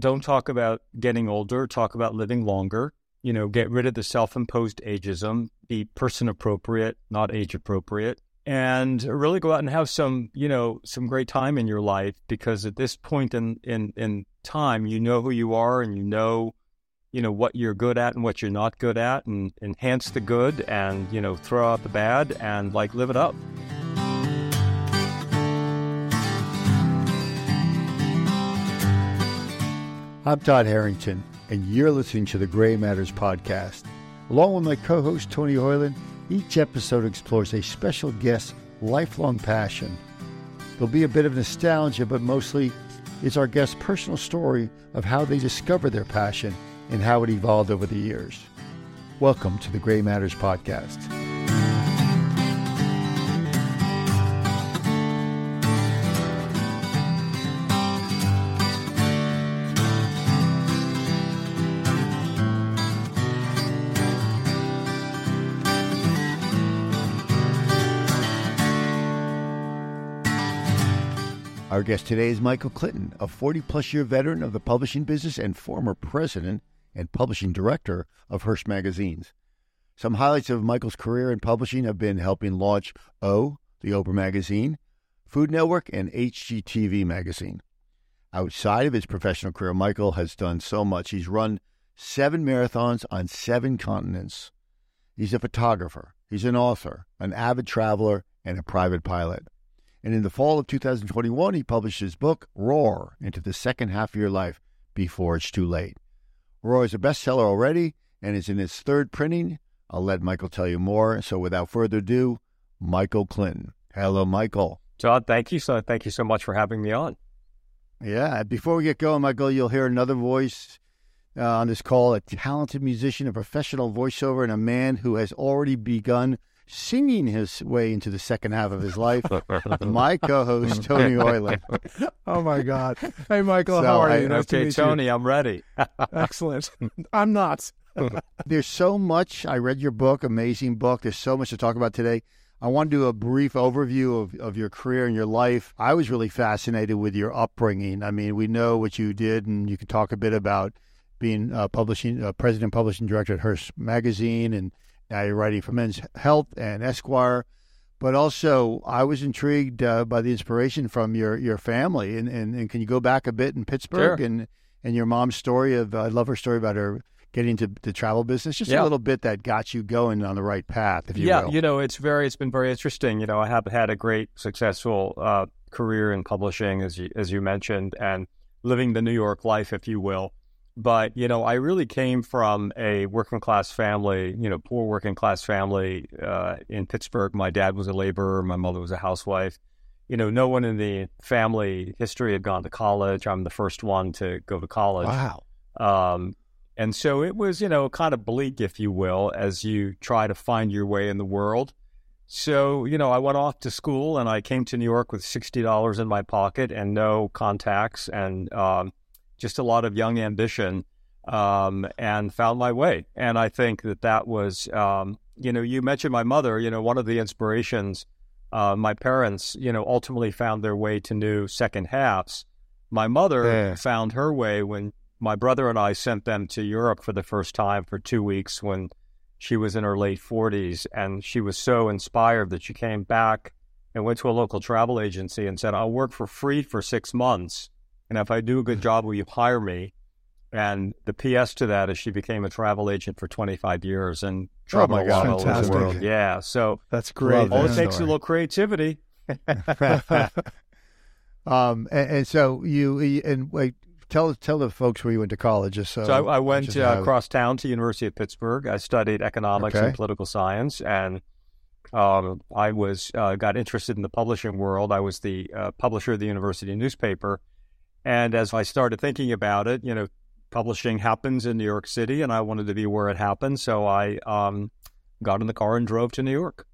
don't talk about getting older, talk about living longer. You know, get rid of the self imposed ageism, be person appropriate, not age appropriate, and really go out and have some, you know, some great time in your life because at this point in, in, in time, you know who you are and you know, you know, what you're good at and what you're not good at and enhance the good and, you know, throw out the bad and like live it up. I'm Todd Harrington, and you're listening to the Gray Matters podcast. Along with my co host, Tony Hoyland, each episode explores a special guest's lifelong passion. There'll be a bit of nostalgia, but mostly it's our guest's personal story of how they discovered their passion and how it evolved over the years. Welcome to the Gray Matters podcast. Our guest today is Michael Clinton, a 40 plus year veteran of the publishing business and former president and publishing director of Hearst Magazines. Some highlights of Michael's career in publishing have been helping launch O, the Oprah magazine, Food Network, and HGTV magazine. Outside of his professional career, Michael has done so much. He's run seven marathons on seven continents. He's a photographer, he's an author, an avid traveler, and a private pilot. And in the fall of 2021, he published his book, Roar Into the Second Half of Your Life Before It's Too Late. Roar is a bestseller already and is in its third printing. I'll let Michael tell you more. So without further ado, Michael Clinton. Hello, Michael. Todd, thank you so thank you so much for having me on. Yeah, before we get going, Michael, you'll hear another voice uh, on this call, a talented musician, a professional voiceover, and a man who has already begun singing his way into the second half of his life. my co-host Tony Hoyland. oh my God! Hey, Michael, so how are I, you? Nice okay, to Tony, you. I'm ready. Excellent. I'm not. There's so much. I read your book, amazing book. There's so much to talk about today. I want to do a brief overview of, of your career and your life. I was really fascinated with your upbringing. I mean, we know what you did, and you can talk a bit about being uh, publishing uh, president, publishing director at Hearst Magazine, and now you're writing for Men's Health and Esquire. But also, I was intrigued uh, by the inspiration from your, your family. And, and, and can you go back a bit in Pittsburgh sure. and, and your mom's story of, uh, I love her story about her getting into the travel business just yeah. a little bit that got you going on the right path if you yeah will. you know it's very it's been very interesting you know i have had a great successful uh, career in publishing as you as you mentioned and living the new york life if you will but, you know, I really came from a working class family, you know, poor working class family uh, in Pittsburgh. My dad was a laborer, my mother was a housewife. You know, no one in the family history had gone to college. I'm the first one to go to college. Wow. Um, and so it was, you know, kind of bleak, if you will, as you try to find your way in the world. So, you know, I went off to school and I came to New York with $60 in my pocket and no contacts. And, um, just a lot of young ambition, um, and found my way. And I think that that was, um, you know, you mentioned my mother. You know, one of the inspirations. Uh, my parents, you know, ultimately found their way to new second halves. My mother yeah. found her way when my brother and I sent them to Europe for the first time for two weeks when she was in her late 40s. And she was so inspired that she came back and went to a local travel agency and said, I'll work for free for six months and if I do a good job, will you hire me? And the PS to that is she became a travel agent for 25 years and traveled oh all over the world. Yeah, so that's great. All it takes is a little creativity. um, and, and, so you and wait, tell tell the folks where you went to college. Just so, so I, I went uh, across town to University of Pittsburgh. I studied economics okay. and political science, and um, I was uh, got interested in the publishing world. I was the uh, publisher of the university newspaper and as I started thinking about it, you know, publishing happens in New York City, and I wanted to be where it happened. So I um, got in the car and drove to New York.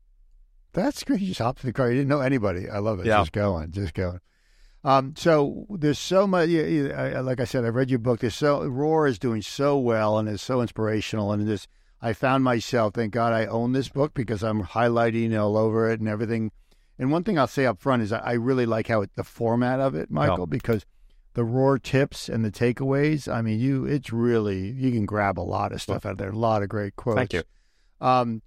That's great. You just hopped in the car. You didn't know anybody. I love it. Yeah. Just going, just going. Um, so there's so much. You, you, I, like I said, I read your book. There's so Roar is doing so well and is so inspirational. And this, I found myself. Thank God I own this book because I'm highlighting all over it and everything. And one thing I'll say up front is I, I really like how it, the format of it, Michael, yeah. because the Roar tips and the takeaways. I mean, you it's really you can grab a lot of stuff out of there. A lot of great quotes. Thank you. Um,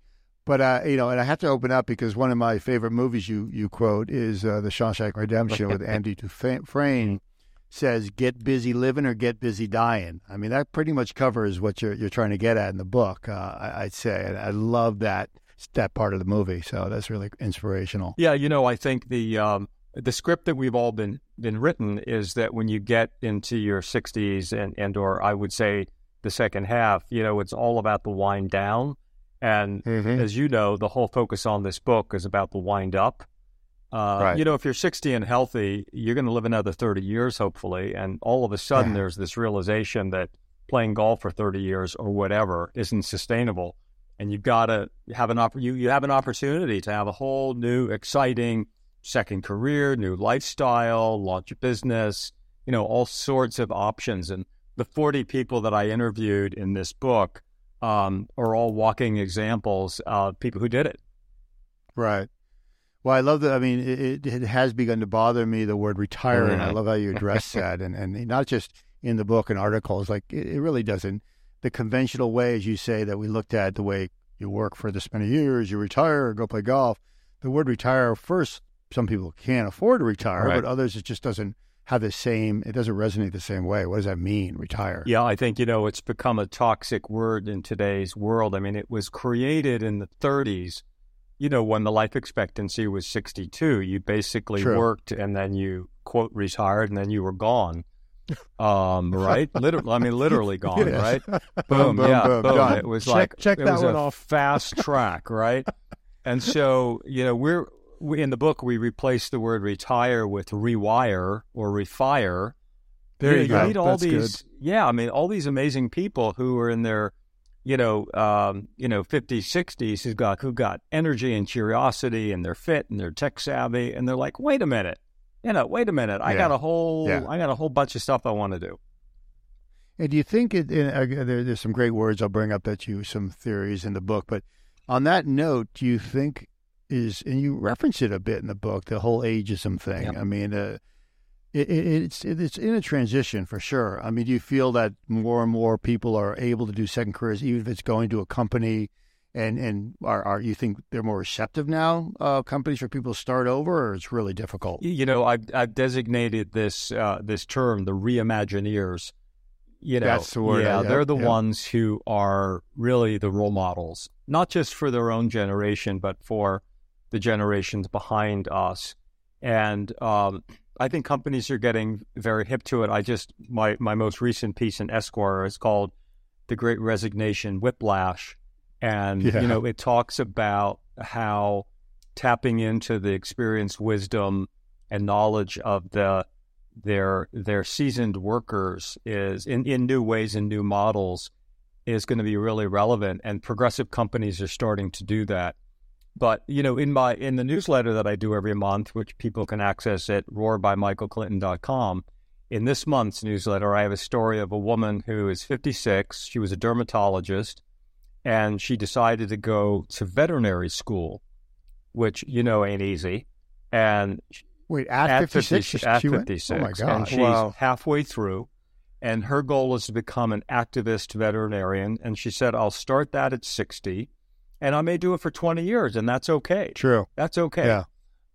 but uh, you know, and I have to open up because one of my favorite movies you you quote is uh, the Shawshank Redemption with Andy Dufresne says, "Get busy living or get busy dying." I mean, that pretty much covers what you're you're trying to get at in the book. Uh, I, would say, and I love that that part of the movie. So that's really inspirational. Yeah, you know, I think the um, the script that we've all been been written is that when you get into your 60s and and or I would say the second half, you know, it's all about the wind down. And mm-hmm. as you know, the whole focus on this book is about the wind up. Uh, right. You know, if you're 60 and healthy, you're going to live another 30 years, hopefully. And all of a sudden, yeah. there's this realization that playing golf for 30 years or whatever isn't sustainable. And you've got to have an opp- you, you have an opportunity to have a whole new, exciting second career, new lifestyle, launch a business, you know, all sorts of options. And the 40 people that I interviewed in this book um, are all walking examples of people who did it. Right. Well, I love that. I mean, it, it has begun to bother me the word retire, and I love how you address that, and and not just in the book and articles. Like it, it really doesn't. The conventional way, as you say, that we looked at the way you work for this many years, you retire, go play golf. The word retire first some people can't afford to retire, right. but others it just doesn't have the same. It doesn't resonate the same way. What does that mean, retire? Yeah, I think you know it's become a toxic word in today's world. I mean, it was created in the 30s. You know, when the life expectancy was 62, you basically True. worked and then you quote retired and then you were gone. Um, right? literally, I mean, literally gone, yes. right? Boom, boom, yeah, boom. boom. It was check, like check it that was one a off. fast track, right? and so, you know, we're we, in the book, we replace the word retire with rewire or refire. There you, you go. All That's these, good. yeah. I mean, all these amazing people who are in their, you know, um, you know, fifties, sixties, who got who got energy and curiosity, and they're fit and they're tech savvy, and they're like, wait a minute, you know, wait a minute, I yeah. got a whole, yeah. I got a whole bunch of stuff I want to do. And do you think it, uh, there, there's some great words I'll bring up at you some theories in the book, but on that note, do you think is, and you reference it a bit in the book, the whole ageism thing. Yep. I mean, uh, it, it, it's it's in a transition for sure. I mean, do you feel that more and more people are able to do second careers, even if it's going to a company, and and are, are you think they're more receptive now? Uh, companies for people to start over, or it's really difficult. You know, I've I've designated this uh, this term the reimagineers. You know, that's the word. Yeah, they're the ones who are really the role models, not just for their own generation, but for the generations behind us. And um, I think companies are getting very hip to it. I just my my most recent piece in Esquire is called "The Great Resignation Whiplash," and yeah. you know it talks about how tapping into the experience, wisdom, and knowledge of the their their seasoned workers is in, in new ways and new models is going to be really relevant. And progressive companies are starting to do that. But you know, in my in the newsletter that I do every month, which people can access at roarbymichaelclinton.com, in this month's newsletter, I have a story of a woman who is 56. She was a dermatologist, and she decided to go to veterinary school, which you know ain't easy. And wait, at, at 56, 50, at 56, oh my God. and she's wow. halfway through. And her goal is to become an activist veterinarian. And she said, "I'll start that at 60." And I may do it for 20 years, and that's okay. True. That's okay. Yeah.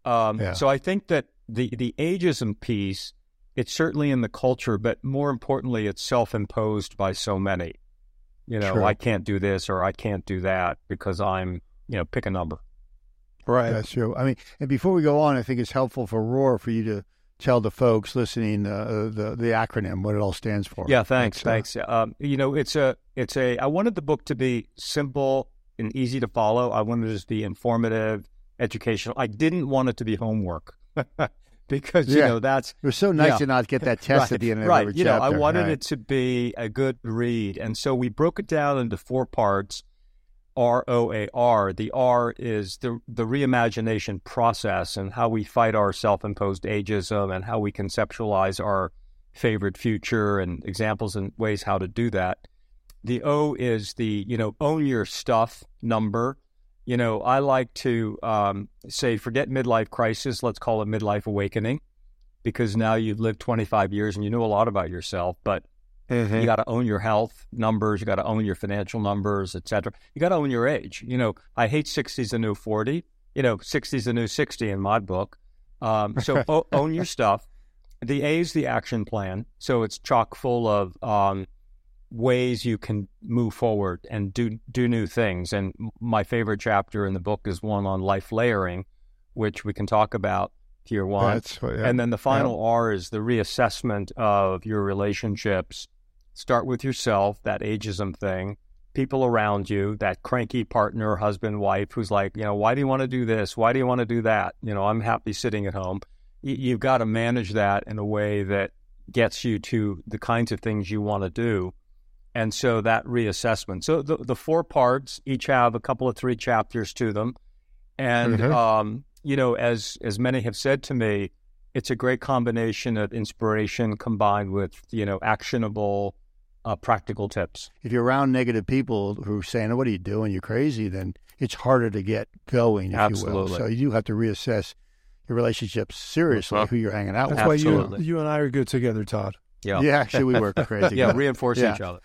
Um, yeah. So I think that the, the ageism piece, it's certainly in the culture, but more importantly, it's self imposed by so many. You know, True. I can't do this or I can't do that because I'm, you know, pick a number. Right. That's true. I mean, and before we go on, I think it's helpful for Roar for you to tell the folks listening uh, the the acronym what it all stands for. Yeah, thanks, thanks. Um, you know, it's a it's a. I wanted the book to be simple and easy to follow. I wanted it to be informative, educational. I didn't want it to be homework because yeah. you know that's it was so nice yeah. to not get that test right. at the end of right. every you chapter. know, I wanted right. it to be a good read, and so we broke it down into four parts. R O A R. The R is the the reimagination process and how we fight our self-imposed ageism and how we conceptualize our favorite future and examples and ways how to do that. The O is the, you know, own your stuff number. You know, I like to um, say, forget midlife crisis. Let's call it midlife awakening. because now you've lived 25 years and you know a lot about yourself, but mm-hmm. you got to own your health numbers, you got to own your financial numbers, etc. You got to own your age. You know, I hate 60's a new 40. You know, 60's a new 60 in my book. Um, so o- own your stuff. The A is the action plan. So it's chock full of um, ways you can move forward and do do new things. And my favorite chapter in the book is one on life layering, which we can talk about here one. Yeah. And then the final yeah. R is the reassessment of your relationships. Start with yourself, that ageism thing, people around you, that cranky partner, husband, wife who's like, you know, why do you want to do this? Why do you want to do that? You know, I'm happy sitting at home. You've got to manage that in a way that gets you to the kinds of things you want to do. And so that reassessment. So the, the four parts each have a couple of three chapters to them. And mm-hmm. um, you know, as as many have said to me, it's a great combination of inspiration combined with you know actionable, uh, practical tips. If you're around negative people who are saying, "What are you doing? You're crazy," then it's harder to get going. If Absolutely. You will. So you do have to reassess your relationships seriously. Who you're hanging out That's with. That's why you you and I are good together, Todd. Yeah, yeah. Actually, we work crazy. yeah, reinforce yeah. each other.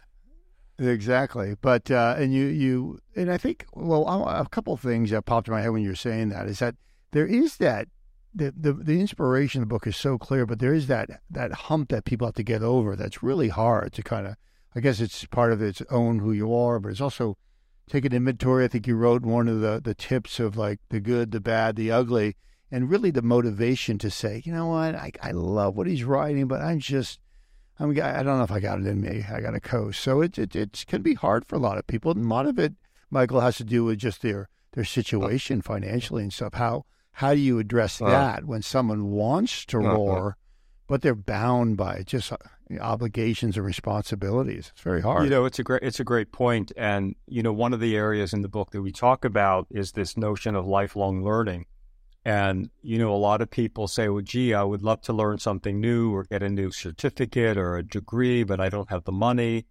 Exactly, but uh, and you you and I think well a couple of things that popped in my head when you were saying that is that there is that the, the the inspiration of the book is so clear, but there is that that hump that people have to get over that's really hard to kind of. I guess it's part of its own who you are, but it's also take an inventory. I think you wrote one of the the tips of like the good, the bad, the ugly, and really the motivation to say, you know what, I I love what he's writing, but I'm just. I'm, I don't know if I got it in me. I got a coast. So it, it, it can be hard for a lot of people. And a lot of it, Michael, has to do with just their, their situation financially and stuff. How, how do you address uh, that when someone wants to uh, roar, but they're bound by just uh, obligations and responsibilities? It's very hard. You know, it's a great it's a great point, and you know, one of the areas in the book that we talk about is this notion of lifelong learning. And you know, a lot of people say, "Well, gee, I would love to learn something new or get a new certificate or a degree, but I don't have the money."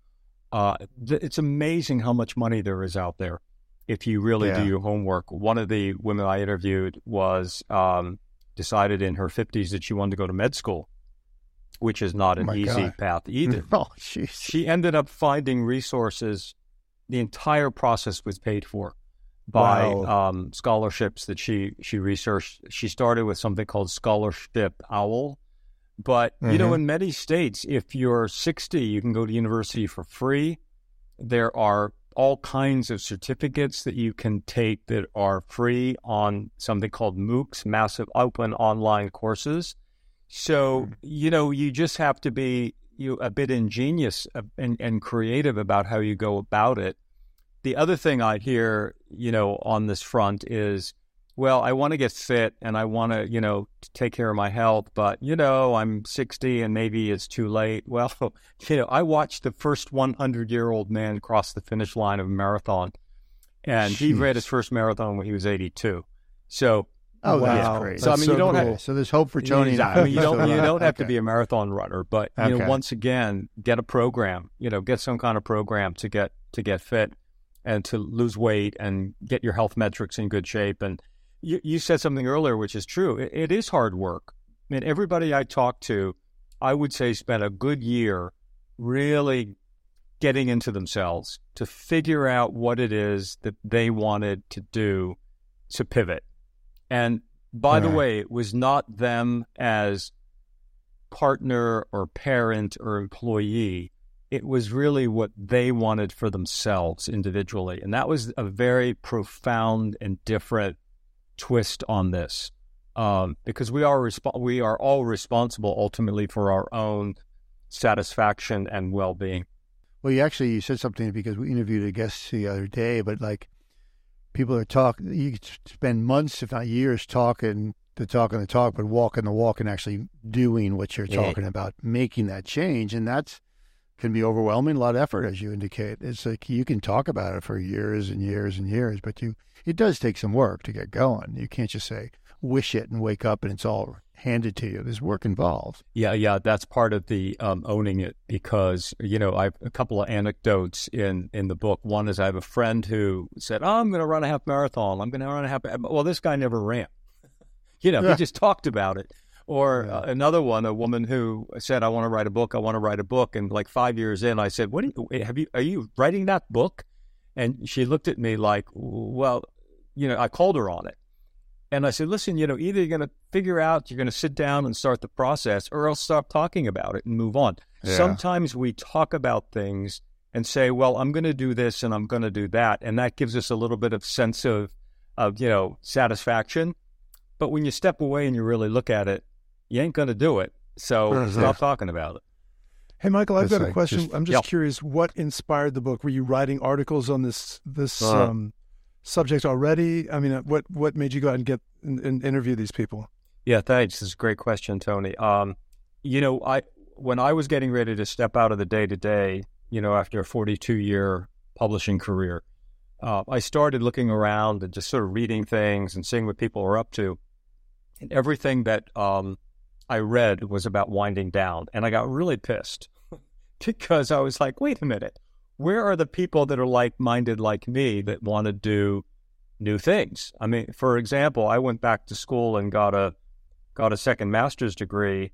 Uh, th- it's amazing how much money there is out there if you really yeah. do your homework. One of the women I interviewed was um, decided in her 50s that she wanted to go to med school, which is not an oh easy God. path either. Oh, she ended up finding resources. The entire process was paid for by wow. um, scholarships that she she researched. She started with something called Scholarship Owl. But mm-hmm. you know, mm-hmm. in many states, if you're 60, you can go to university for free. There are all kinds of certificates that you can take that are free on something called MOOCs, massive open online courses. So, mm-hmm. you know, you just have to be you a bit ingenious uh, and, and creative about how you go about it. The other thing I hear, you know, on this front is well, I want to get fit and I want to, you know, take care of my health, but you know, I'm 60 and maybe it's too late. Well, you know, I watched the first 100 year old man cross the finish line of a marathon, and Jeez. he ran his first marathon when he was 82. So. Oh, wow. that's great. So, that's I mean, so you don't cool. have, so there's hope for Tony. I mean, you don't, you don't have okay. to be a marathon runner, but, you okay. know, once again, get a program, you know, get some kind of program to get, to get fit and to lose weight and get your health metrics in good shape. And, you, you said something earlier, which is true. It, it is hard work. I mean, everybody I talked to, I would say, spent a good year really getting into themselves to figure out what it is that they wanted to do to pivot. And by the way, it was not them as partner or parent or employee. It was really what they wanted for themselves individually. And that was a very profound and different twist on this um, because we are resp- we are all responsible ultimately for our own satisfaction and well being. Well, you actually you said something because we interviewed a guest the other day, but like people are talking, you spend months, if not years, talking the talk and the talk, but walking the walk and actually doing what you're yeah. talking about, making that change, and that's can be overwhelming, a lot of effort, as you indicate. It's like you can talk about it for years and years and years, but you it does take some work to get going. You can't just say wish it and wake up and it's all handed to you. There's work involved. Yeah, yeah, that's part of the um, owning it because you know I've a couple of anecdotes in in the book. One is I have a friend who said, "Oh, I'm going to run a half marathon. I'm going to run a half." Well, this guy never ran. you know, he just talked about it. Or Yeah. uh, another one, a woman who said, "I want to write a book. I want to write a book." And like five years in, I said, "What do you have you? Are you writing that book?" And she looked at me like, "Well, you know." I called her on it, and I said, "Listen, you know, either you're going to figure out, you're going to sit down and start the process, or else stop talking about it and move on." Yeah. Sometimes we talk about things and say, "Well, I'm going to do this and I'm going to do that," and that gives us a little bit of sense of, of you know, satisfaction. But when you step away and you really look at it, you ain't going to do it. So stop talking about it. Hey, Michael, I've That's got a like question. just- I'm just Yep. curious, what inspired the book? Were you writing articles on this this Uh-huh. um, subject already? I mean, uh, what what made you go out and get and, and interview these people? Yeah, thanks. This is a great question, Tony. Um, you know, I when I was getting ready to step out of the day to day, you know, after a 42 year publishing career, uh, I started looking around and just sort of reading things and seeing what people were up to. And everything that um, I read was about winding down, and I got really pissed because I was like, wait a minute, where are the people that are like minded like me that want to do new things? I mean, for example, I went back to school and got a got a second master's degree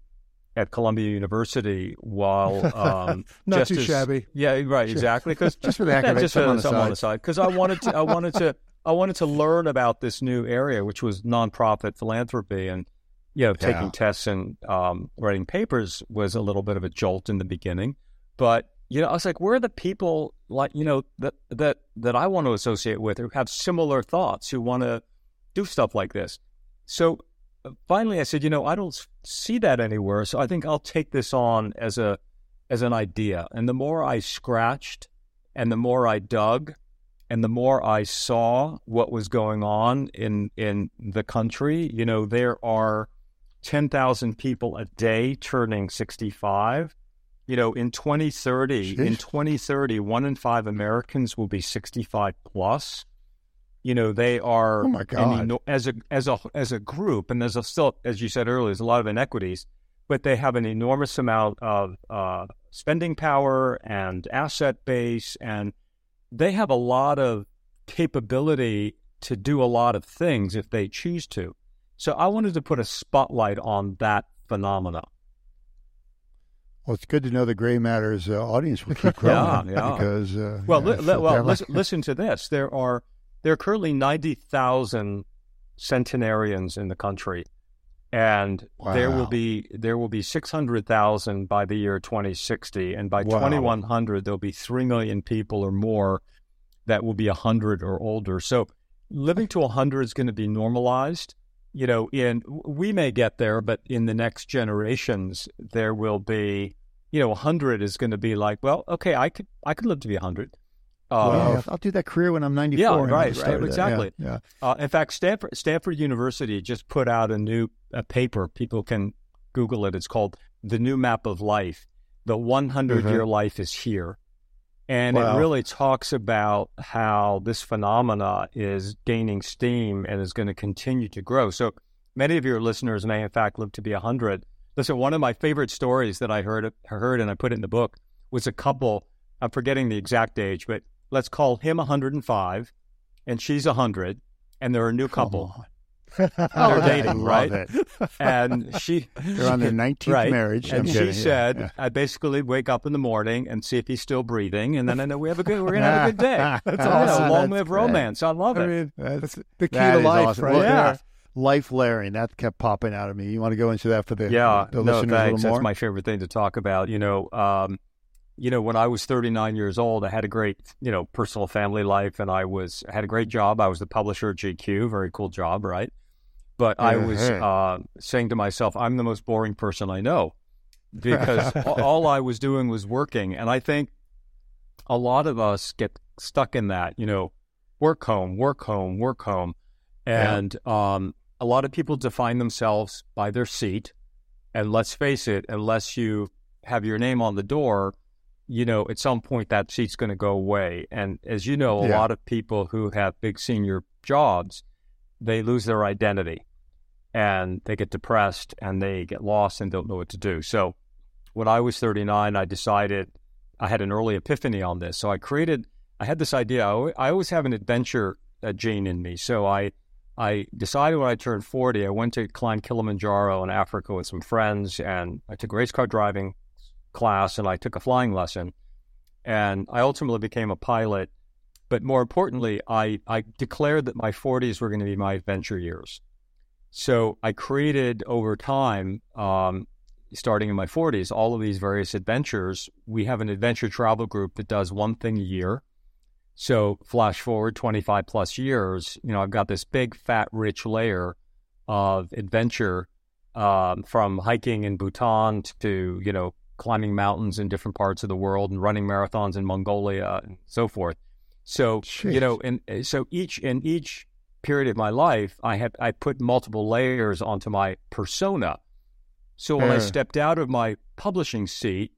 at Columbia University while um, Not too as- shabby. Yeah, right, exactly. Because Just for the it, just for on the on the side. Because I wanted to, I wanted to, I wanted to learn about this new area, which was nonprofit philanthropy, and you know, taking Yeah. tests and um, writing papers was a little bit of a jolt in the beginning. But you know, I was like, where are the people like you know that that that I want to associate with who have similar thoughts, who want to do stuff like this? So uh, finally, I said, you know, I don't see that anywhere. So I think I'll take this on as a as an idea. And the more I scratched, and the more I dug, and the more I saw what was going on in in the country, you know, there are ten thousand people a day turning sixty five. You know, in 2030, in Sheesh. 2030, one in five Americans will be 65 plus. You know, they are Oh, my God. as a as a as a group, and there's a still, as you said earlier, there's a lot of inequities, but they have an enormous amount of uh, spending power and asset base, and they have a lot of capability to do a lot of things if they choose to. So I wanted to put a spotlight on that phenomena. Well, it's good to know the Gray Matters uh, audience will keep growing. Yeah, yeah. Because uh, Well, yeah, li- li- well, listen, listen to this. There are there are currently ninety thousand centenarians in the country, and there will be there will be six hundred thousand by the year twenty sixty, and by Wow. twenty one hundred there'll be three million people or more that will be hundred or older. So living to hundred is going to be normalized. You know, in we may get there, but in the next generations, there will be, you know, hundred is going to be like, well, okay, I could I could live to be hundred. Uh, Well, I'll- I'll do that career when I'm 94. Yeah, right, right, that. exactly. Yeah, Uh, in fact, Stanford Stanford University just put out a new a paper. People can Google it. It's called "The New Map of Life." The 100 year life is here, and Wow. it really talks about how this phenomena is gaining steam and is going to continue to grow. So many of your listeners may, in fact, live to be 100. Listen, one of my favorite stories that I heard heard and I put it in the book was a couple. I'm forgetting the exact age, but let's call him 105 and she's 100 and they're a new couple Come on. they're Oh, I dating love right it. and she They're on their 19th right. marriage. I'm and she kidding, said yeah. i basically wake up in the morning and see if he's still breathing and then i know we have a good we're gonna have a good day that's all Awesome. long That's live great. romance i love I it mean, That's- that's the key That to life, awesome. right Well, Yeah. Life layering, that kept popping out of me. You want to go into that for the, yeah the no listeners thanks a little more? that's my favorite thing to talk about you know um you know when i was 39 years old i had a great you know personal family life and i was I had a great job i was the publisher at gq very cool job right but i was Mhm. uh, saying to myself i'm the most boring person i know because all i was doing was working and i think a lot of us get stuck in that you know work home work home work home Yeah. and um, a lot of people define themselves by their seat and let's face it, unless you have your name on the door, you know, at some point that seat's going to go away. And as you know, a Yeah. lot of people who have big senior jobs, they lose their identity and they get depressed and they get lost and don't know what to do. So when I was 39, I decided I had an early epiphany on this. So I created, I had this idea. I, always have an adventure uh, gene in me. So I, I decided when I turned 40, I went to climb Kilimanjaro in Africa with some friends, and I took a race car driving class and I took a flying lesson. And I ultimately became a pilot. But more importantly, I, I declared that my 40s were going to be my adventure years. So I created over time, um, starting in my 40s, all of these various adventures. We have an adventure travel group that does one thing a year. So flash forward 25 plus years, you know, I've got this big, fat, rich layer of adventure um, from hiking in Bhutan to, you know, climbing mountains in different parts of the world and running marathons in Mongolia and so forth. So, Jeez. you know, and uh, so each in each period of my life, I have I put multiple layers onto my persona. So when I stepped out of my publishing seat,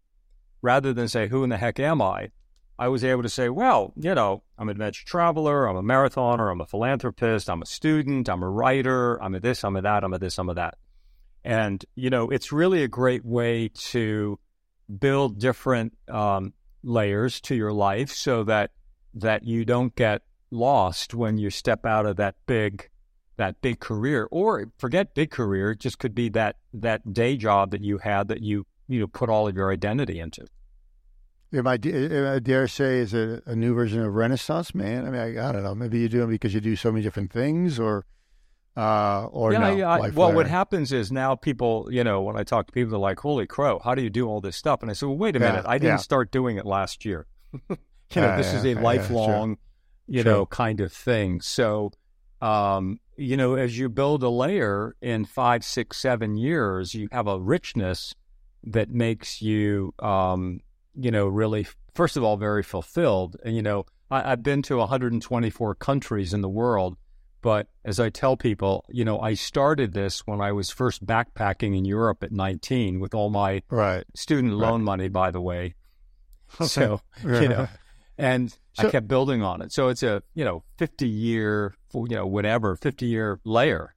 rather than say, "Who in the heck am I?" I was able to say, well, you know, I'm an adventure traveler, I'm a marathoner, I'm a philanthropist, I'm a student, I'm a writer, I'm a this, I'm a that, I'm a this, I'm a that. And, you know, it's really a great way to build different um, layers to your life so that that you don't get lost when you step out of that big that big career or forget big career it just could be that that day job that you had that you you know put all of your identity into Am I, I dare say, is it a new version of Renaissance man? I mean, I, I don't know. Maybe you do it because you do so many different things, or uh, or yeah, no? Yeah, I, well, what happens is now people, you know, when I talk to people, they're like, "Holy crow, how do you do all this stuff?" And I say, "Well, wait a yeah, minute, I didn't start doing it last year. you know, this is a lifelong, sure. you sure. know, kind of thing. So, um, you know, as you build a layer in five, six, seven years, you have a richness that makes you um, you know, really, first of all, very fulfilled. And, you know, I, I've been to 124 countries in the world. But as I tell people, you know, I started this when I was first backpacking in Europe at 19 with all my right. student loan right. money, by the way. So, you know, and so, I kept building on it. So it's a, you know, 50 year, you know, whatever, 50 year layer.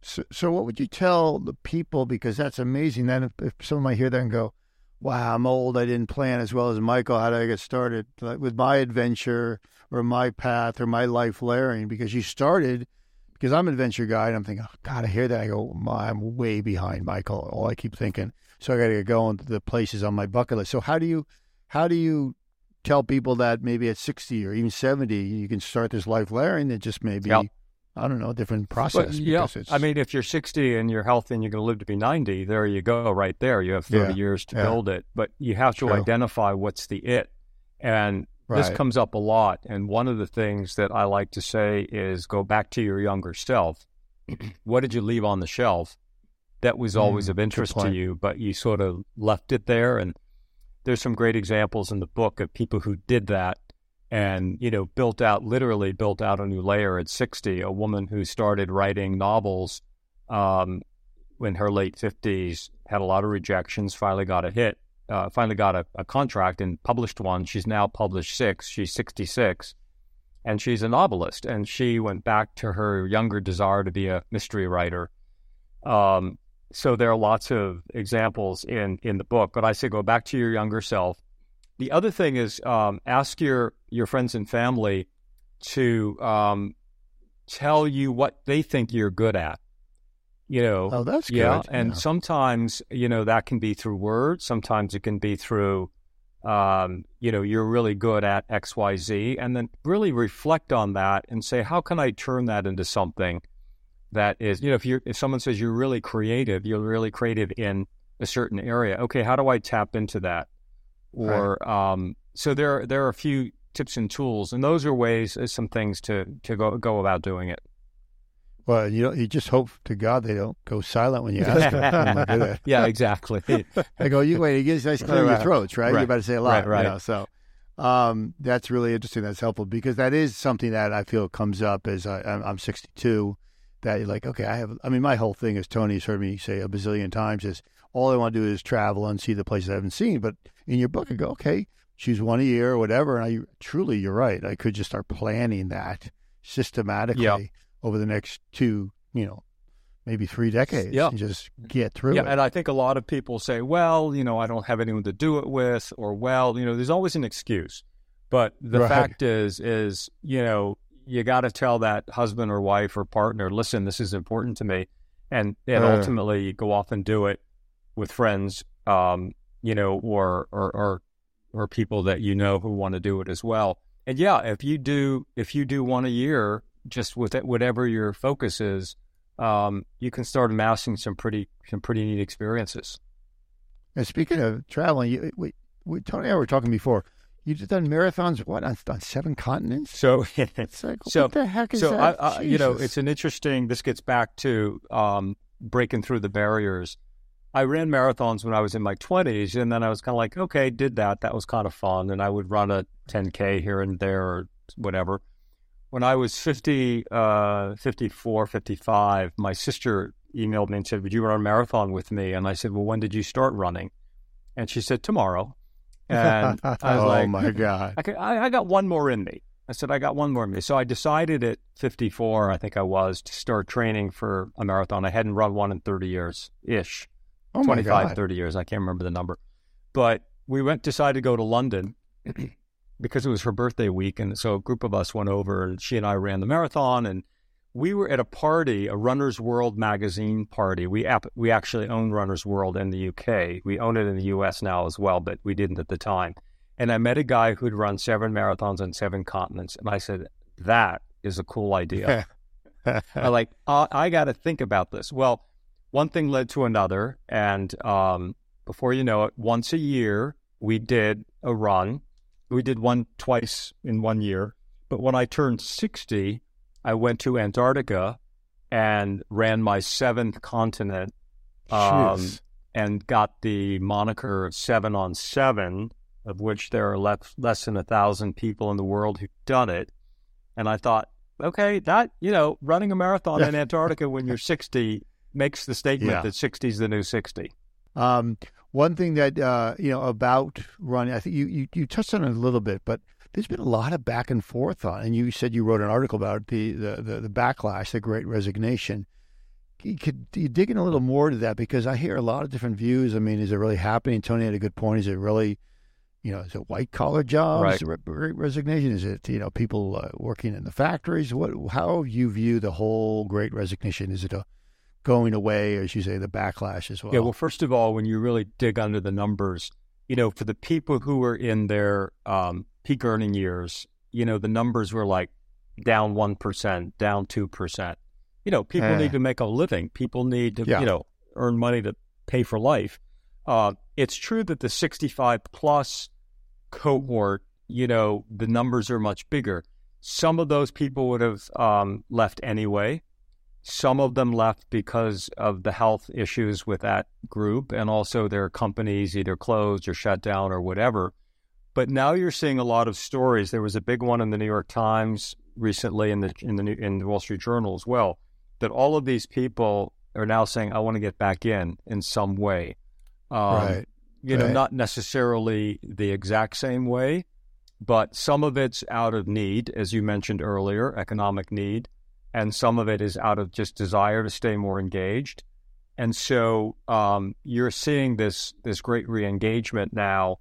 So, so what would you tell the people? Because that's amazing. Then if, if someone might hear that and go, wow, I'm old. I didn't plan as well as Michael. How did I get started like, with my adventure or my path or my life layering? Because you started, because I'm an adventure guy and I'm thinking, oh, God, I hear that. I go, I'm way behind Michael. All I keep thinking. So I got to get going to the places on my bucket list. So how do you, how do you tell people that maybe at 60 or even 70, you can start this life layering that just maybe yep. I don't know, a different process. yeah, I mean, if you're 60 and you're healthy and you're going to live to be 90, there you go, right there. You have 30 yeah, years to yeah. build it, but you have to True. identify what's the it. And right. this comes up a lot. And one of the things that I like to say is go back to your younger self. what did you leave on the shelf that was always mm, of interest to you, but you sort of left it there? And there's some great examples in the book of people who did that and you know built out literally built out a new layer at 60 a woman who started writing novels um, in her late 50s had a lot of rejections finally got a hit uh, finally got a, a, contract and published one. She's now published six. She's 66 and she's a novelist. And she went back to her younger desire to be a mystery writer. Um, so there are lots of examples in in the book but i say go back to your younger self the other thing is um, ask your your friends and family to um, tell you what they think you're good at. You know, oh, that's yeah. Good. And yeah. sometimes you know that can be through words. Sometimes it can be through, um, you know, you're really good at X, Y, Z, and then really reflect on that and say, how can I turn that into something that is, you know, if you if someone says you're really creative, you're really creative in a certain area. Okay, how do I tap into that? or right. um, so there there are a few tips and tools, and those are ways, uh, some things to to go go about doing it. Well, you you just hope to God they don't go silent when you ask them. yeah, exactly. I go, you wait, it gets nice clear right. your throats, right? right? You're about to say a lot, right? right. You know, so um, that's really interesting. That's helpful because that is something that I feel comes up as I, I'm 62. That you're like, okay, I have. I mean, my whole thing, as Tony's heard me say a bazillion times, is all I want to do is travel and see the places I haven't seen. But in your book, I go, okay, choose one a year or whatever. And I truly, you're right. I could just start planning that systematically yep. over the next two, you know, maybe three decades yeah. and just get through yeah, it. And I think a lot of people say, well, you know, I don't have anyone to do it with, or well, you know, there's always an excuse. But the right. fact is, is, you know, you got to tell that husband or wife or partner, listen, this is important to me, and and Uh. ultimately go off and do it with friends, um, you know, or or or or people that you know who want to do it as well. And yeah, if you do if you do one a year, just with it, whatever your focus is, um, you can start amassing some pretty some pretty neat experiences. And speaking of traveling, you, we, we, Tony and I were talking before. You've done marathons, what, on, on seven continents? So It's like, So- what the heck is so that? I, I, you know, it's an interesting. This gets back to um, breaking through the barriers. I ran marathons when I was in my twenties, and then I was kind of like, okay, did that. That was kind of fun, and I would run a 10k here and there or whatever. When I was 50, uh, 54, 55, my sister emailed me and said, "Would you run a marathon with me?" And I said, "Well, when did you start running?" And she said, "Tomorrow." And I was oh like, my God. I, could, I, I got one more in me. I said, I got one more in me. So I decided at 54, I think I was, to start training for a marathon. I hadn't run one in 30 years ish, Oh 25, God. 30 years. I can't remember the number. But we went, decided to go to London because it was her birthday week. And so a group of us went over and she and I ran the marathon. And we were at a party, a Runner's World magazine party. We ap- we actually own Runner's World in the UK. We own it in the US now as well, but we didn't at the time. And I met a guy who'd run seven marathons on seven continents, and I said, "That is a cool idea." I like, uh, I got to think about this. Well, one thing led to another, and um, before you know it, once a year we did a run. We did one twice in one year. But when I turned sixty, I went to Antarctica and ran my seventh continent um, and got the moniker of seven on seven, of which there are less, less than a thousand people in the world who've done it. And I thought, okay, that, you know, running a marathon in Antarctica when you're 60 makes the statement Yeah. that 60 is the new 60. Um, one thing that uh, you know about running, I think you, you you touched on it a little bit, but there's been a lot of back and forth on. And you said you wrote an article about the the the, the backlash, the Great Resignation. You could you dig in a little more to that because I hear a lot of different views. I mean, is it really happening? Tony had a good point. Is it really, you know, is it white collar jobs? Right. Is it re- Resignation? Is it you know people uh, working in the factories? What how you view the whole Great Resignation? Is it a going away, or as you say, the backlash as well? Yeah, well, first of all, when you really dig under the numbers, you know, for the people who were in their um, peak earning years, you know, the numbers were like down 1%, down 2%. You know, people Eh. need to make a living. People need to, Yeah. you know, earn money to pay for life. Uh, it's true that the 65 plus cohort, you know, the numbers are much bigger. Some of those people would have um, left anyway. Some of them left because of the health issues with that group, and also their companies either closed or shut down or whatever. But now you're seeing a lot of stories. There was a big one in the New York Times recently, in the in the New- in the Wall Street Journal as well, that all of these people are now saying, "I want to get back in in some way." Um, right. you know, Right. not necessarily the exact same way, but some of it's out of need, as you mentioned earlier, economic need, and some of it is out of just desire to stay more engaged. And so um, you're seeing this this great re-engagement now.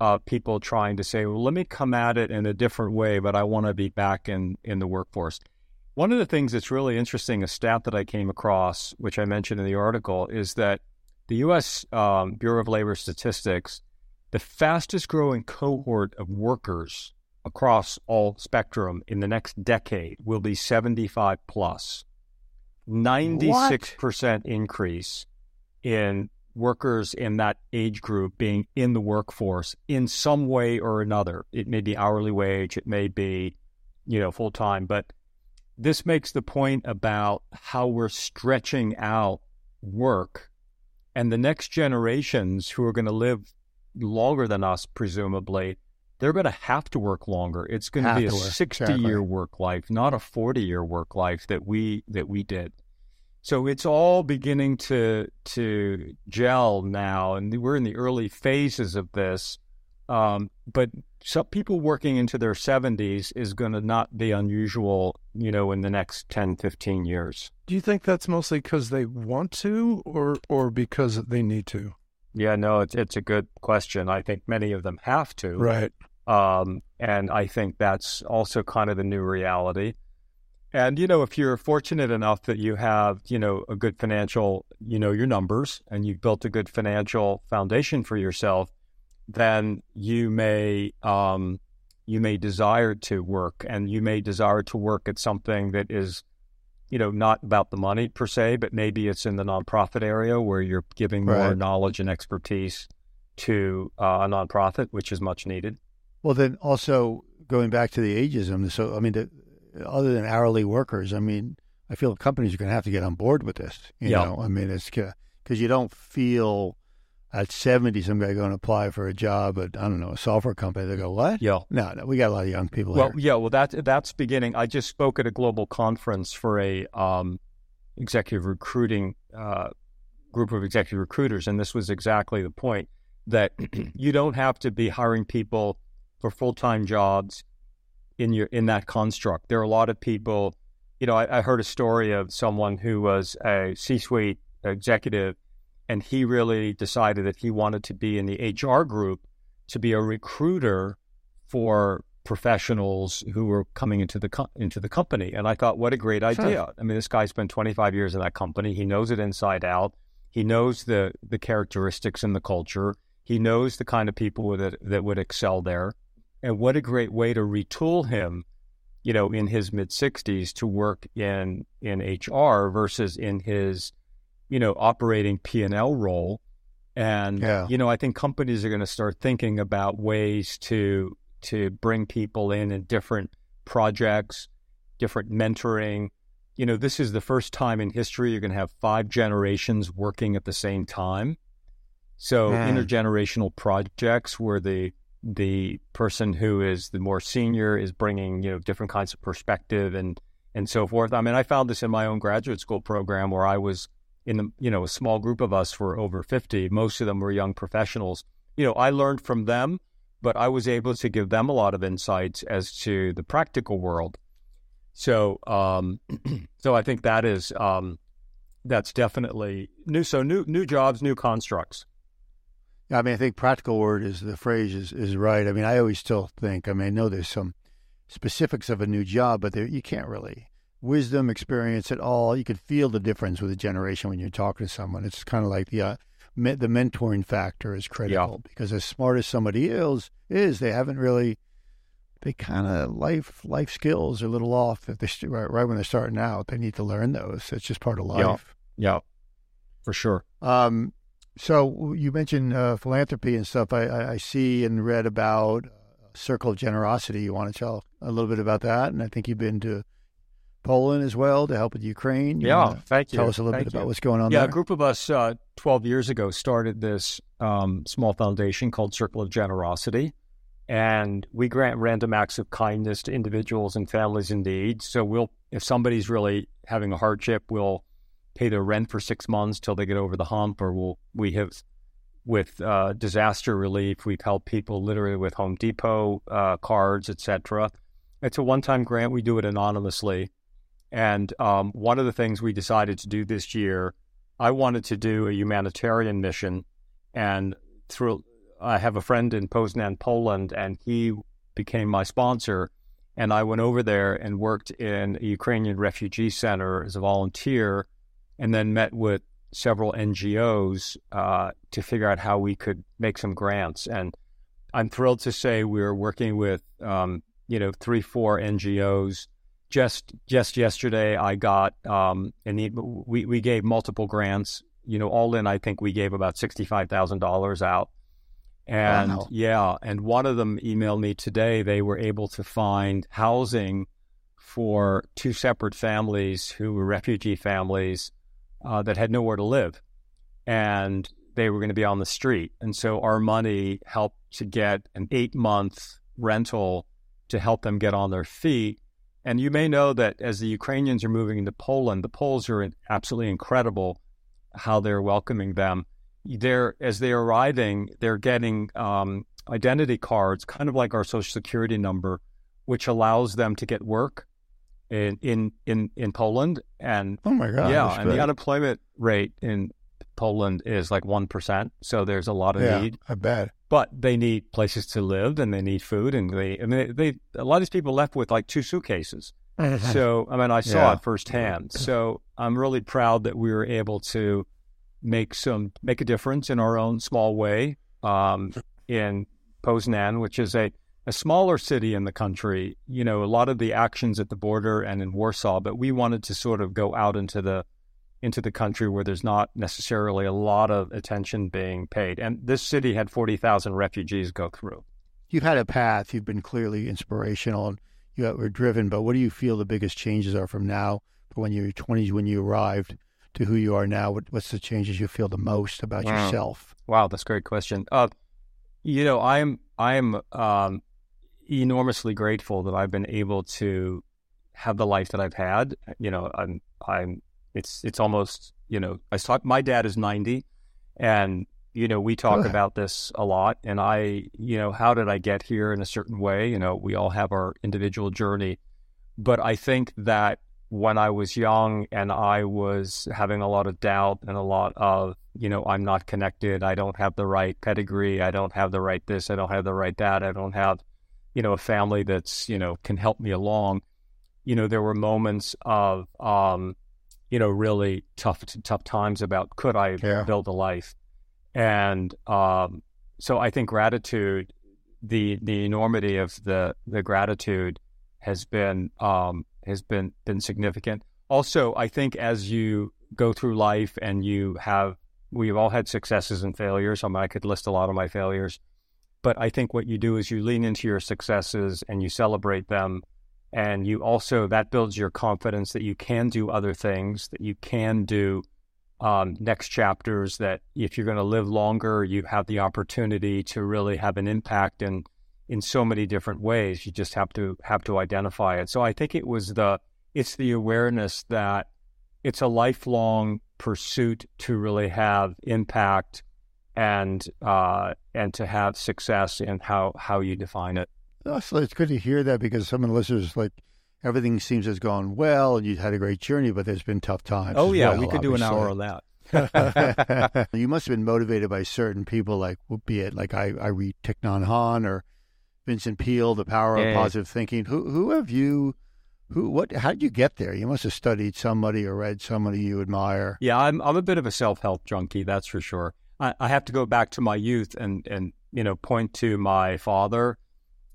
Uh, people trying to say, "Well, let me come at it in a different way, but I want to be back in in the workforce." One of the things that's really interesting, a stat that I came across, which I mentioned in the article, is that the U.S. Um, Bureau of Labor Statistics, the fastest growing cohort of workers across all spectrum in the next decade will be 75 plus. 96% increase in workers in that age group being in the workforce in some way or another. It may be hourly wage, it may be, you know, full time, but this makes the point about how we're stretching out work and the next generations who are going to live longer than us, presumably, they're going to have to work longer. It's going to Have be a work, 60 exactly. year work life, not a 40 year work life that we that we did. So it's all beginning to to gel now, and we're in the early phases of this. Um, but some people working into their 70s is going to not be unusual, you know, in the next 10, 15 years. Do you think that's mostly because they want to, or or because they need to? Yeah, no, it's it's a good question. I think many of them have to, Right. um, and I think that's also kind of the new reality. And you know, if you're fortunate enough that you have, you know, a good financial, you know, your numbers, and you've built a good financial foundation for yourself, then you may um, you may desire to work, and you may desire to work at something that is, you know, not about the money per se, but maybe it's in the nonprofit area where you're giving more Right. knowledge and expertise to uh, a nonprofit, which is much needed. Well, then also going back to the ageism. So, I mean, the, other than hourly workers, I mean, I feel companies are going to have to get on board with this. You Yeah. know, I mean, it's because you don't feel at 70 some guy going to apply for a job at, I don't know, a software company. They go, what? Yeah. No, no, we got a lot of young people Well, here. yeah, well, that that's beginning. I just spoke at a global conference for a um, executive recruiting uh, group of executive recruiters, and this was exactly the point that you don't have to be hiring people for full time jobs in your in that construct. There are a lot of people. You know, I, I heard a story of someone who was a C suite executive, and he really decided that he wanted to be in the HR group to be a recruiter for professionals who were coming into the co- into the company. And I thought, what a great idea! I mean, this guy spent 25 years in that company. He knows it inside out. He knows the the characteristics and the culture. He knows the kind of people that that would excel there. And what a great way to retool him, you know, in his mid 60s to work in in HR versus in his, you know, operating P and L role. And Yeah. you know, I think companies are going to start thinking about ways to to bring people in in different projects, different mentoring. You know, this is the first time in history you're going to have five generations working at the same time. So Man. intergenerational projects where the the person who is the more senior is bringing you know different kinds of perspective and and so forth. I mean, I found this in my own graduate school program where I was in the you know a small group of us were over fifty. Most of them were young professionals. You know, I learned from them, but I was able to give them a lot of insights as to the practical world. So, um, so I think that is um, that's definitely new. So new new jobs, new constructs. I mean, I think practical word is the phrase is, is right. I mean, I always still think, I mean, I know there's some specifics of a new job, but there, you can't really wisdom, experience at all. You could feel the difference with a generation when you're talking to someone. It's kind of like the, uh, me, the mentoring factor is critical because as smart as somebody is, is they haven't really, they kind of life, life skills are a little off if they right, right when they're starting out. They need to learn those. It's just part of Yeah. life. Yeah, for sure. Um, so you mentioned uh, philanthropy and stuff. I, I, I see and read about uh, Circle of Generosity. You want to tell a little bit about that? And I think you've been to Poland as well to help with Ukraine. You Yeah, thank you. Tell us a little Thank bit about what's going on Yeah, there. a group of us uh, 12 years ago started this um, small foundation called Circle of Generosity. And we grant random acts of kindness to individuals and families in need. So we'll, if somebody's really having a hardship, we'll pay their rent for six months till they get over the hump, or we'll, we have, with uh, disaster relief, we've helped people literally with Home Depot uh, cards, etc. It's a one-time grant. We do it anonymously. And um, one of the things we decided to do this year, I wanted to do a humanitarian mission. And through, I have a friend in Poznan, Poland, and he became my sponsor. And I went over there and worked in a Ukrainian refugee center as a volunteer, and then met with several NGOs uh, to figure out how we could make some grants. And I'm thrilled to say we're working with, um, you know, three, four NGOs just just yesterday I got um and we we gave multiple grants. You know all in I think we gave about $65,000 out. And Wow. yeah and one of them emailed me today. They were able to find housing for two separate families who were refugee families uh, that had nowhere to live and they were going to be on the street and so our money helped to get an 8 month rental to help them get on their feet and you may know that as the Ukrainians are moving into Poland, the Poles are absolutely incredible how they're welcoming them. They're as they're arriving, they're getting um, identity cards, kind of like our social security number, which allows them to get work in in in, in Poland. And oh my God! yeah, and the unemployment rate in Poland is like one percent. So there's a lot of yeah, need I bet. but they need places to live and they need food and they I mean they, they a lot of these people left with like two suitcases So, I mean, I saw Yeah. it firsthand. So, I'm really proud that we were able to make some make a difference in our own small way um, in Poznan, which is a a smaller city in the country. You know, a lot of the actions at the border and in Warsaw, but we wanted to sort of go out into the into the country where there's not necessarily a lot of attention being paid. And this city had forty thousand refugees go through. You've had a path. You've been clearly inspirational, and you were driven. But what do you feel the biggest changes are from now, from when you were twenties, when you arrived, to who you are now? What, what's the changes you feel the most about Wow. yourself? Wow, that's a great question. Uh, you know, I'm I'm um, enormously grateful that I've been able to have the life that I've had. You know, I'm I'm it's it's almost you know I talk. My dad is ninety, and you know we talk Good. about this a lot. And I you know how did I get here in a certain way? You know, we all have our individual journey, but I think that when I was young and I was having a lot of doubt and a lot of, you know, I'm not connected. I don't have the right pedigree. I don't have the right this. I don't have the right that. I don't have, you know, a family that's, you know, can help me along. You know, there were moments of, um, you know, really tough, tough times about could I Yeah. build a life? And um, so I think gratitude, the the enormity of the the gratitude has been um, has been been significant. Also, I think as you go through life and you have, we've all had successes and failures. I mean, I could list a lot of my failures, but I think what you do is you lean into your successes and you celebrate them, and you also that builds your confidence that you can do other things, that you can do um, next chapters. That if you're going to live longer, you have the opportunity to really have an impact in, in so many different ways. You just have to have to identify it. So I think it was the it's the awareness that it's a lifelong pursuit to really have impact and uh, and to have success in how how you define it. Oh, so it's good to hear that because some of the listeners like everything seems has gone well and you've had a great journey, but there's been tough times. Oh as yeah, well, we could do an hour obviously. on that. you must have been motivated by certain people, like be it like I, I read Thich Nhat Hanh or Vincent Peale, The Power Yeah, of yeah. Positive Thinking. Who who have you? Who what? How did you get there? You must have studied somebody or read somebody you admire. Yeah, I'm I'm a bit of a self help junkie, that's for sure. I, I have to go back to my youth and and you know point to my father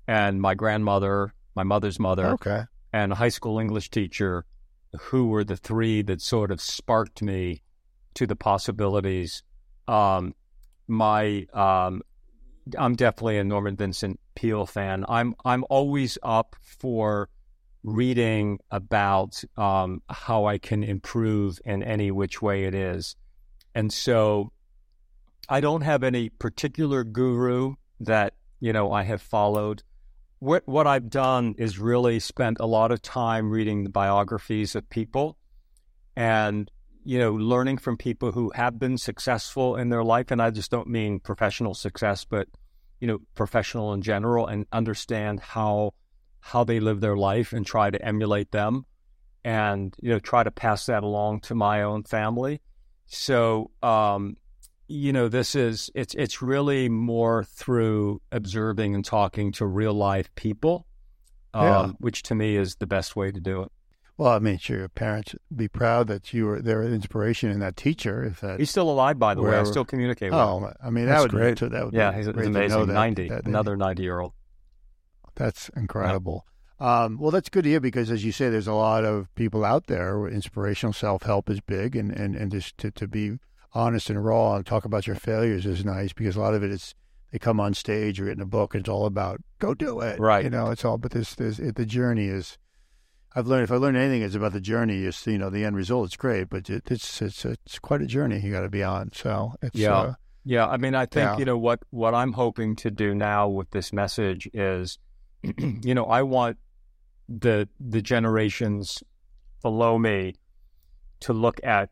and my grandmother, my mother's mother, Okay, and a high school English teacher, who were the three that sort of sparked me to the possibilities. Um, my um, I'm definitely a Norman Vincent Peale fan. I'm I'm always up for reading about um, how I can improve in any which way it is, and so I don't have any particular guru that you know I have followed. What what I've done is really spent a lot of time reading the biographies of people, and you know learning from people who have been successful in their life. And I just don't mean professional success, but you know professional in general, and understand how how they live their life and try to emulate them, and you know try to pass that along to my own family. So um, you know this is it's it's really more through observing and talking to real life people um, Yeah. which to me is the best way to do it well, I mean, sure, your parents be proud that you were their inspiration and that teacher. If that, he's still alive by the way i still communicate with him oh, I mean, That's that would great. Be, that would yeah be he's, he's great to know amazing that- 90 that- another 90 year old That's incredible. Um, well, that's good to hear because, as you say, there's a lot of people out there. Where inspirational self help is big, and, and, and just to, to be honest and raw and talk about your failures is nice because a lot of it is they come on stage or in a book. And it's all about go do it, Right. You know, it's all. But this, this it, the journey is. I've learned if I learned anything, it's about the journey. It's you know the end result. It's great, but it, it's it's it's quite a journey you got to be on. So it's Yeah. uh, Yeah, I mean, I think Yeah. you know what what I'm hoping to do now with this message is, you know, I want the the generations below me to look at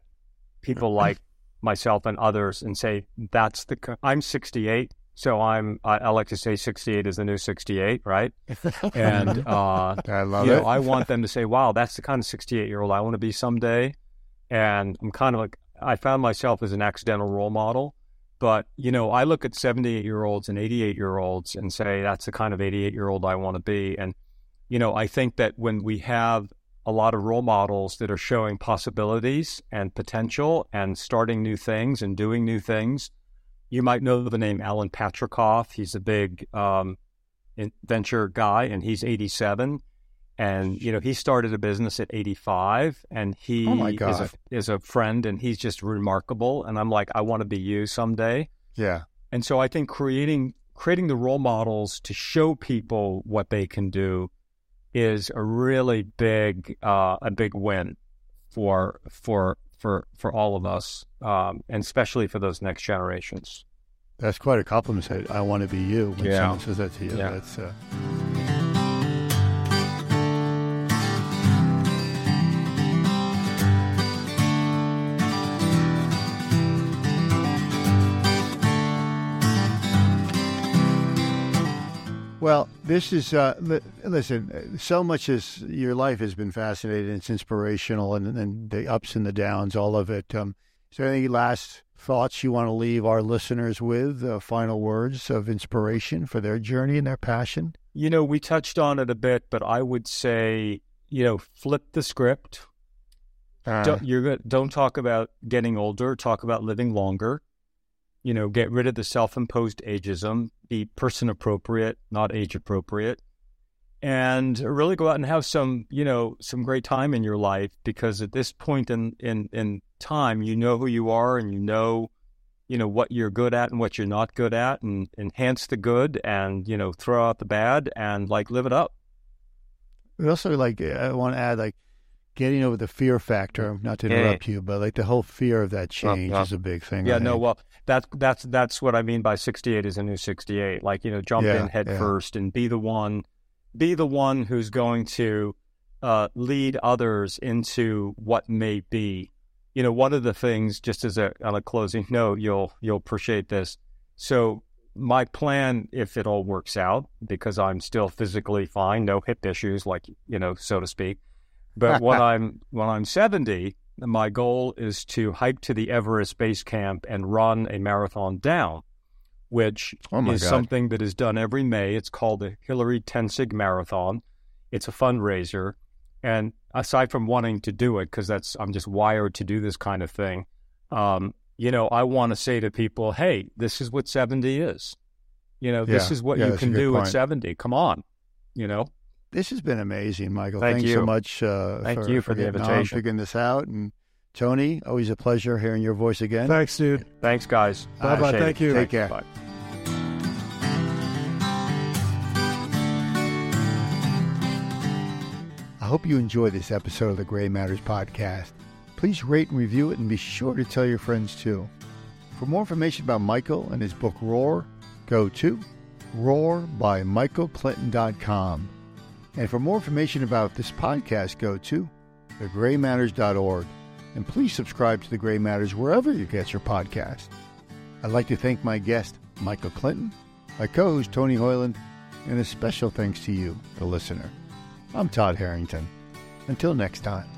people like myself and others and say that's the co- I'm 68, so I'm I, I like to say 68 is the new 68, right? And uh, I love you it. know, I want them to say, "Wow, that's the kind of 68 year old I want to be someday." And I'm kind of like, I found myself as an accidental role model, but you know, I look at 78 year olds and 88 year olds and say, "That's the kind of 88 year old I want to be." And you know, I think that when we have a lot of role models that are showing possibilities and potential and starting new things and doing new things. You might know the name Alan Patricof. He's a big um, venture guy, and he's 87. And you know, he started a business at 85, and he Oh is a, is a friend, and he's just remarkable. And I'm like, I want to be you someday. Yeah. And so I think creating creating the role models to show people what they can do is a really big uh, a big win for for for for all of us, um, and especially for those next generations. That's quite a compliment. I want to be you. When Yeah. someone says that to you, Yeah. that's. Uh... Well, this is uh, li- listen. uh, So much as your life has been fascinating, it's inspirational, and, and the ups and the downs, all of it. Um, is there any last thoughts you want to leave our listeners with? Uh, final words of inspiration for their journey and their passion. You know, we touched on it a bit, but I would say, you know, flip the script. Uh, don't, you're. Don't talk about getting older. Talk about living longer. You know, get rid of the self-imposed ageism. Be person appropriate, not age appropriate, and really go out and have some, you know, some great time in your life. Because at this point in in in time, you know who you are, and you know, you know what you're good at and what you're not good at, and enhance the good, and you know, throw out the bad, and like live it up. we also like I want to add like getting over the fear factor. Not to interrupt you, but like the whole fear of that change yeah. is a big thing. Yeah, I no, well, that's that's that's what I mean by sixty-eight is a new sixty-eight. Like you know, jump Yeah, in head yeah. first and be the one, be the one who's going to uh, lead others into what may be. You know, one of the things, just as a on a closing note, you'll you'll appreciate this. So my plan, if it all works out, because I'm still physically fine, no hip issues, like you know, so to speak. But when I'm when I'm 70, my goal is to hike to the Everest base camp and run a marathon down, which Oh is God. something that is done every May. It's called the Hillary Tenzing Marathon. It's a fundraiser, and aside from wanting to do it because that's I'm just wired to do this kind of thing, um, you know, I want to say to people, hey, this is what 70 is. You know, this is what Yeah, you can do point. at 70. Come on, you know. This has been amazing, Michael. Thank Thanks so much. Uh, Thank for, you for the getting on, invitation. figuring this out. And Tony, always a pleasure hearing your voice again. Thanks, dude. Thanks, guys. Bye-bye. Appreciate it. Thank you. Take care. Bye. I hope you enjoy this episode of the Gray Matters podcast. Please rate and review it and be sure to tell your friends too. For more information about Michael and his book Roar, go to roarbymichaelclinton.com. And for more information about this podcast, go to thegraymatters.org. And please subscribe to The Gray Matters wherever you get your podcast. I'd like to thank my guest, Michael Clinton, my co host, Tony Hoyland, and a special thanks to you, the listener. I'm Todd Harrington. Until next time.